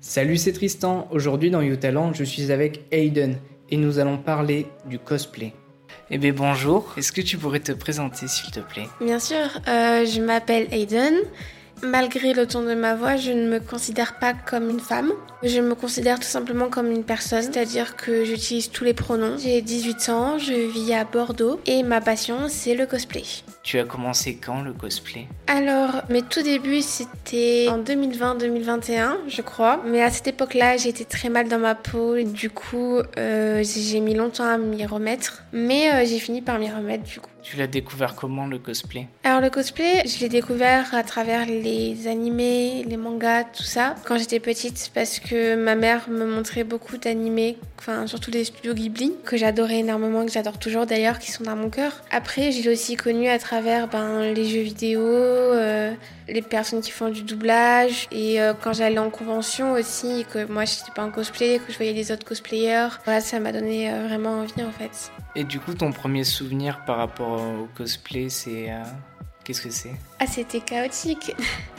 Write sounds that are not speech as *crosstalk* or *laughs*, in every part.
Salut, c'est Tristan. Aujourd'hui dans YouTalent, je suis avec Aiden et nous allons parler du cosplay. Eh bien bonjour, est-ce que tu pourrais te présenter s'il te plaît? Bien sûr, euh, je m'appelle Aiden. Malgré le ton de ma voix, je ne me considère pas comme une femme. Je me considère tout simplement comme une personne, c'est-à-dire que j'utilise tous les pronoms. J'ai 18 ans, je vis à Bordeaux et ma passion c'est le cosplay. Tu as commencé quand le cosplay? Alors, mes tout débuts c'était en 2020-2021, je crois. Mais à cette époque-là, j'étais très mal dans ma peau et du coup, euh, j'ai mis longtemps à m'y remettre. Mais euh, j'ai fini par m'y remettre du coup. Tu l'as découvert comment le cosplay? Alors le cosplay, je l'ai découvert à travers les animés, les mangas, tout ça, quand j'étais petite, parce que ma mère me montrait beaucoup d'animés, enfin surtout des studios Ghibli, que j'adorais énormément, que j'adore toujours d'ailleurs, qui sont dans mon cœur. Après, je l'ai aussi connu à travers ben, les jeux vidéo, euh, les personnes qui font du doublage, et euh, quand j'allais en convention aussi, que moi je n'étais pas en cosplay, que je voyais les autres cosplayers, voilà, ça m'a donné euh, vraiment envie en fait. Et du coup, ton premier souvenir par rapport au cosplay, c'est. Qu'est-ce que c'est? Ah, c'était chaotique.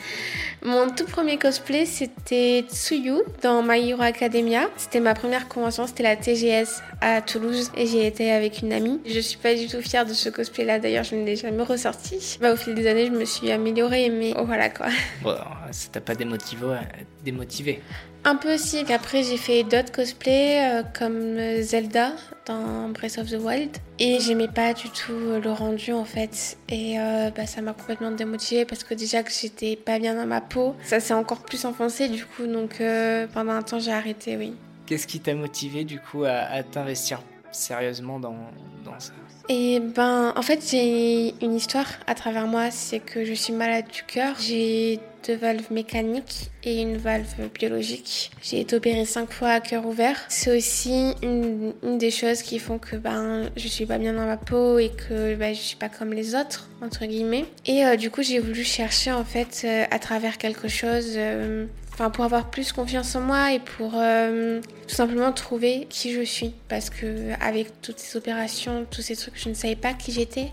*laughs* Mon tout premier cosplay, c'était Tsuyu dans My Hero Academia. C'était ma première convention, c'était la TGS à Toulouse et j'y étais avec une amie. Je suis pas du tout fière de ce cosplay-là, d'ailleurs, je ne l'ai jamais ressorti. Bah, au fil des années, je me suis améliorée, mais oh, voilà quoi. Bon, ça t'a pas démotivé, démotivé un peu aussi. Après, j'ai fait d'autres cosplays euh, comme Zelda dans Breath of the Wild. Et j'aimais pas du tout le rendu en fait. Et euh, bah, ça m'a complètement démotivée parce que déjà que j'étais pas bien dans ma peau, ça s'est encore plus enfoncé du coup. Donc euh, pendant un temps, j'ai arrêté, oui. Qu'est-ce qui t'a motivé du coup à, t'investir sérieusement dans, dans ça et ben, en fait, j'ai une histoire à travers moi, c'est que je suis malade du cœur. J'ai deux valves mécaniques et une valve biologique. J'ai été opérée cinq fois à cœur ouvert. C'est aussi une, des choses qui font que ben je suis pas bien dans ma peau et que ben, je suis pas comme les autres entre guillemets. Et euh, du coup, j'ai voulu chercher en fait euh, à travers quelque chose. Euh, pour avoir plus confiance en moi et pour tout simplement trouver qui je suis parce que avec toutes ces opérations, tous ces trucs, je ne savais pas qui j'étais.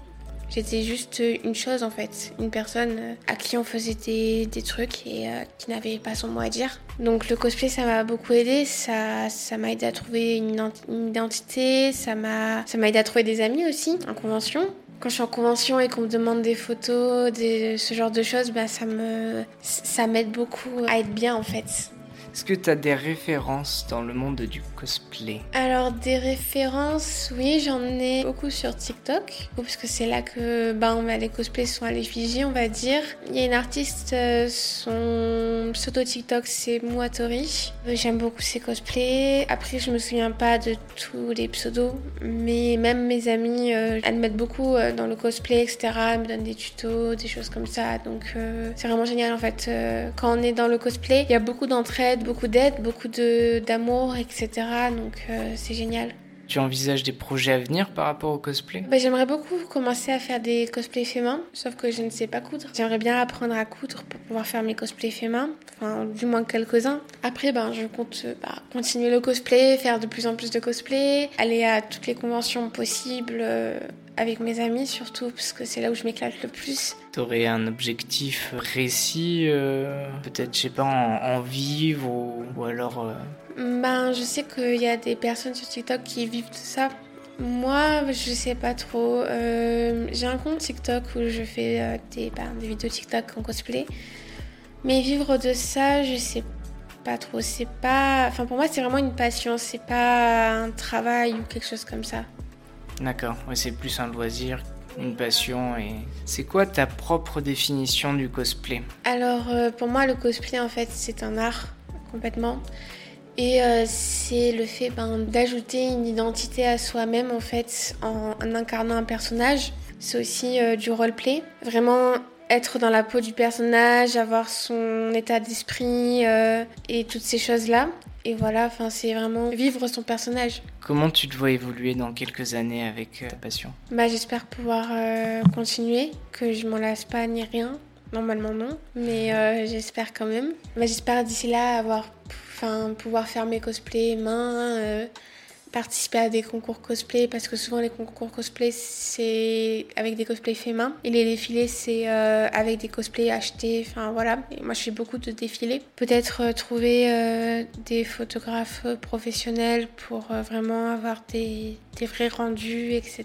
J'étais juste une chose en fait, une personne euh, à qui on faisait des, des trucs et euh, qui n'avait pas son mot à dire. Donc le cosplay ça m'a beaucoup aidé, ça ça m'a aidé à trouver une, identité, ça m'a ça m'a aidé à trouver des amis aussi en convention. Quand je suis en convention et qu'on me demande des photos, ce genre de choses, bah, ça me ça m'aide beaucoup à être bien en fait. Est-ce que tu as des références dans le monde du cosplay? Alors des références, oui, j'en ai beaucoup sur TikTok, parce que c'est là que ben, les cosplays sont à l'effigie, on va dire. Il y a une artiste, euh, son pseudo TikTok c'est Muatori. J'aime beaucoup ses cosplays. Après, je me souviens pas de tous les pseudos, mais même mes amis, euh, elles beaucoup euh, dans le cosplay, etc. Elles me donnent des tutos, des choses comme ça. Donc c'est vraiment génial en fait. quand on est dans le cosplay, il y a beaucoup d'entraide, beaucoup d'aide, beaucoup d'amour, etc. Donc euh, c'est génial. Tu envisages des projets à venir par rapport au cosplay? Bah, J'aimerais beaucoup commencer à faire des cosplays faits main, sauf que je ne sais pas coudre. J'aimerais bien apprendre à coudre pour pouvoir faire mes cosplays faits main, enfin du moins quelques-uns. Après, ben, je compte bah, continuer le cosplay, faire de plus en plus de cosplay, aller à toutes les conventions possibles. Euh, avec mes amis surtout, parce que c'est là où je m'éclate le plus. Tu aurais un objectif précis, euh, peut-être, je sais pas, en, vivre ou, alors... Euh, ben, je sais qu'il y a des personnes sur TikTok qui vivent de ça. Moi, je sais pas trop. Euh, j'ai un compte TikTok où je fais des, ben, des vidéos TikTok en cosplay. Mais vivre de ça, je sais pas trop. C'est pas. Enfin, pour moi, c'est vraiment une passion. C'est pas un travail ou quelque chose comme ça. D'accord, ouais, c'est plus un loisir, une passion. Et c'est quoi ta propre définition du cosplay? Alors euh, pour moi, le cosplay en fait, c'est un art complètement. Et euh, c'est le fait ben, d'ajouter une identité à soi-même en fait en, incarnant un personnage. C'est aussi euh, du roleplay. Vraiment être dans la peau du personnage, avoir son état d'esprit et toutes ces choses-là. Et voilà, enfin, c'est vraiment vivre son personnage. Comment tu te vois évoluer dans quelques années avec euh, ta passion? Bah, J'espère pouvoir euh, continuer, que je m'en lasse pas ni rien. Normalement non, mais euh, j'espère quand même. Bah, j'espère d'ici là avoir, enfin, pouvoir faire mes cosplays main, participer à des concours cosplay parce que souvent les concours cosplay c'est avec des cosplays faits main et les défilés c'est euh, avec des cosplays achetés. Enfin voilà. Et moi je fais beaucoup de défilés. Peut-être euh, trouver euh, des photographes professionnels pour vraiment avoir des, des vrais rendus, etc.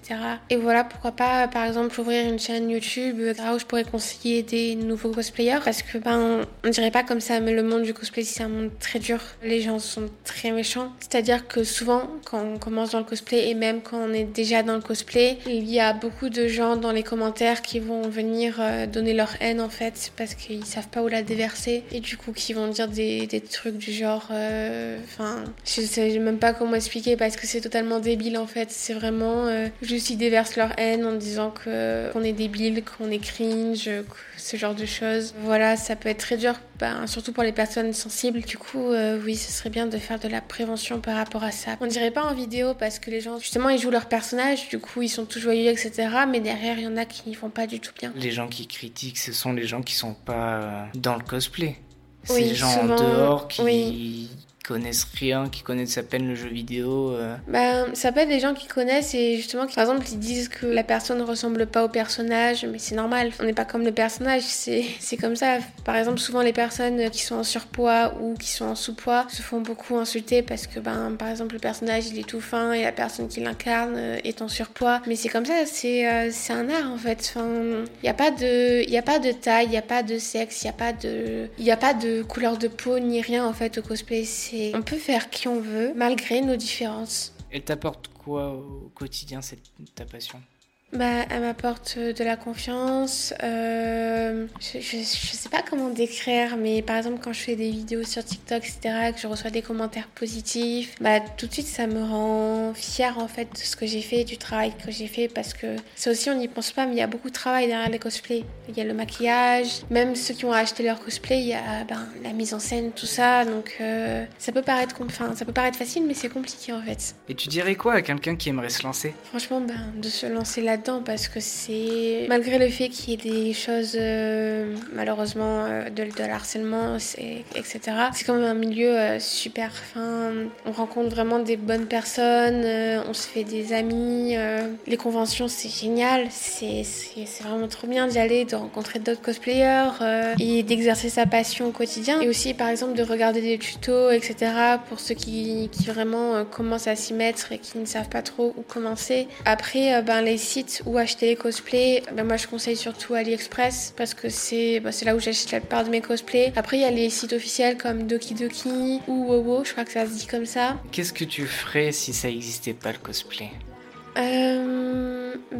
Et voilà, pourquoi pas, par exemple, ouvrir une chaîne YouTube où je pourrais conseiller des nouveaux cosplayers parce que, ben, on dirait pas comme ça, mais le monde du cosplay, c'est un monde très dur. Les gens sont très méchants. C'est-à-dire que souvent, quand on commence dans le cosplay et même quand on est déjà dans le cosplay, il y a beaucoup de gens dans les commentaires qui vont venir euh, donner leur haine en fait parce qu'ils savent pas où la déverser et du coup qui vont dire des, trucs du genre, euh, enfin, je sais même pas comment expliquer parce que c'est totalement débile en fait c'est vraiment euh, juste ils déversent leur haine en disant que qu'on est débile, qu'on est cringe, ce genre de choses. Voilà, ça peut être très dur, ben, surtout pour les personnes sensibles. Du coup, oui, ce serait bien de faire de la prévention par rapport à ça. On dirait pas en vidéo parce que les gens, justement, ils jouent leur personnage, du coup, ils sont tout joyeux, etc. Mais derrière, il y en a qui font pas du tout bien. Les gens qui critiquent, ce sont les gens qui sont pas dans le cosplay. C'est les gens en dehors qui, connaissent rien, qui connaissent à peine le jeu vidéo euh. bah, Ça peut être des gens qui connaissent et justement, par exemple, ils disent que la personne ne ressemble pas au personnage, mais c'est normal, on n'est pas comme le personnage, c'est comme ça. Par exemple, souvent les personnes qui sont en surpoids ou qui sont en sous-poids se font beaucoup insulter parce que, ben, par exemple, le personnage il est tout fin et la personne qui l'incarne euh, est en surpoids. Mais c'est comme ça, c'est euh, un art en fait. Il n'y a, pas de, a pas de taille, il n'y a pas de sexe, il n'y a, pas de, a pas de couleur de peau ni rien en fait au cosplay on peut faire qui on veut malgré nos différences. Elle t'apporte quoi au quotidien, cette, ta passion? Bah, elle m'apporte de la confiance. Euh, je, je, sais pas comment décrire, mais par exemple, quand je fais des vidéos sur TikTok, etc., que je reçois des commentaires positifs, bah, tout de suite, ça me rend fière en fait de ce que j'ai fait, du travail que j'ai fait, parce que ça aussi, on n'y pense pas, mais il y a beaucoup de travail derrière les cosplays. Il y a le maquillage, même ceux qui ont acheté leur cosplay, il y a ben, la mise en scène, tout ça. Donc, euh, ça, peut paraître enfin, ça peut paraître facile, mais c'est compliqué en fait. Et tu dirais quoi à quelqu'un qui aimerait se lancer? Franchement, ben, de se lancer là parce que c'est malgré le fait qu'il y ait des choses euh, malheureusement euh, de, de harcèlement etc c'est quand même un milieu euh, super fin. On rencontre vraiment des bonnes personnes on se fait des amis les conventions c'est génial. C'est vraiment trop bien d'y aller de rencontrer d'autres cosplayers et d'exercer sa passion au quotidien. Et aussi par exemple de regarder des tutos etc pour ceux qui, qui vraiment commencent à s'y mettre et qui ne savent pas trop où commencer. Après ben les sites ou acheter les cosplays, ben moi je conseille surtout AliExpress parce que c'est bah, là où j'achète la plupart de mes cosplays. Après il y a les sites officiels comme Doki Doki ou Wowo, je crois que ça se dit comme ça. Qu'est-ce que tu ferais si ça n'existait pas le cosplay? Euh,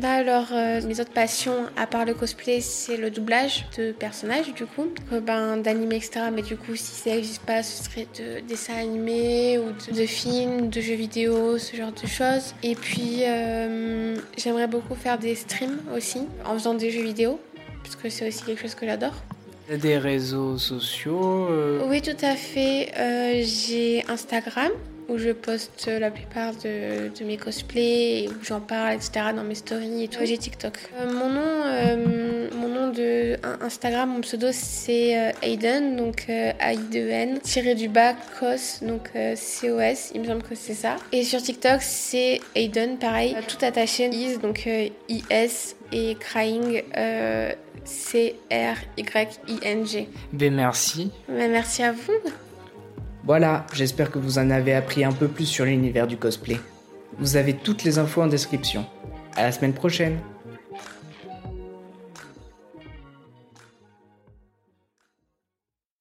bah alors, euh, mes autres passions, à part le cosplay, c'est le doublage de personnages, du coup, euh, ben, d'anime, etc. Mais du coup, si ça n'existe pas, ce serait de dessins animés ou de, films, de jeux vidéo, ce genre de choses. Et puis, euh, j'aimerais beaucoup faire des streams aussi, en faisant des jeux vidéo, parce que c'est aussi quelque chose que j'adore. Des réseaux sociaux Oui, tout à fait. J'ai Instagram, où je poste la plupart de, mes cosplays, où j'en parle, etc. dans mes stories et tout. J'ai TikTok. Euh, mon nom, euh, mon nom de Instagram, mon pseudo c'est euh, Aiden, donc a i d e n tiré du bas COS, donc C-O-S, il me semble que c'est ça. Et sur TikTok c'est Aiden, pareil, tout attaché, is, donc I-S et crying. C-R-Y-I-N-G. Ben merci. Ben merci à vous. Voilà, j'espère que vous en avez appris un peu plus sur l'univers du cosplay. Vous avez toutes les infos en description. À la semaine prochaine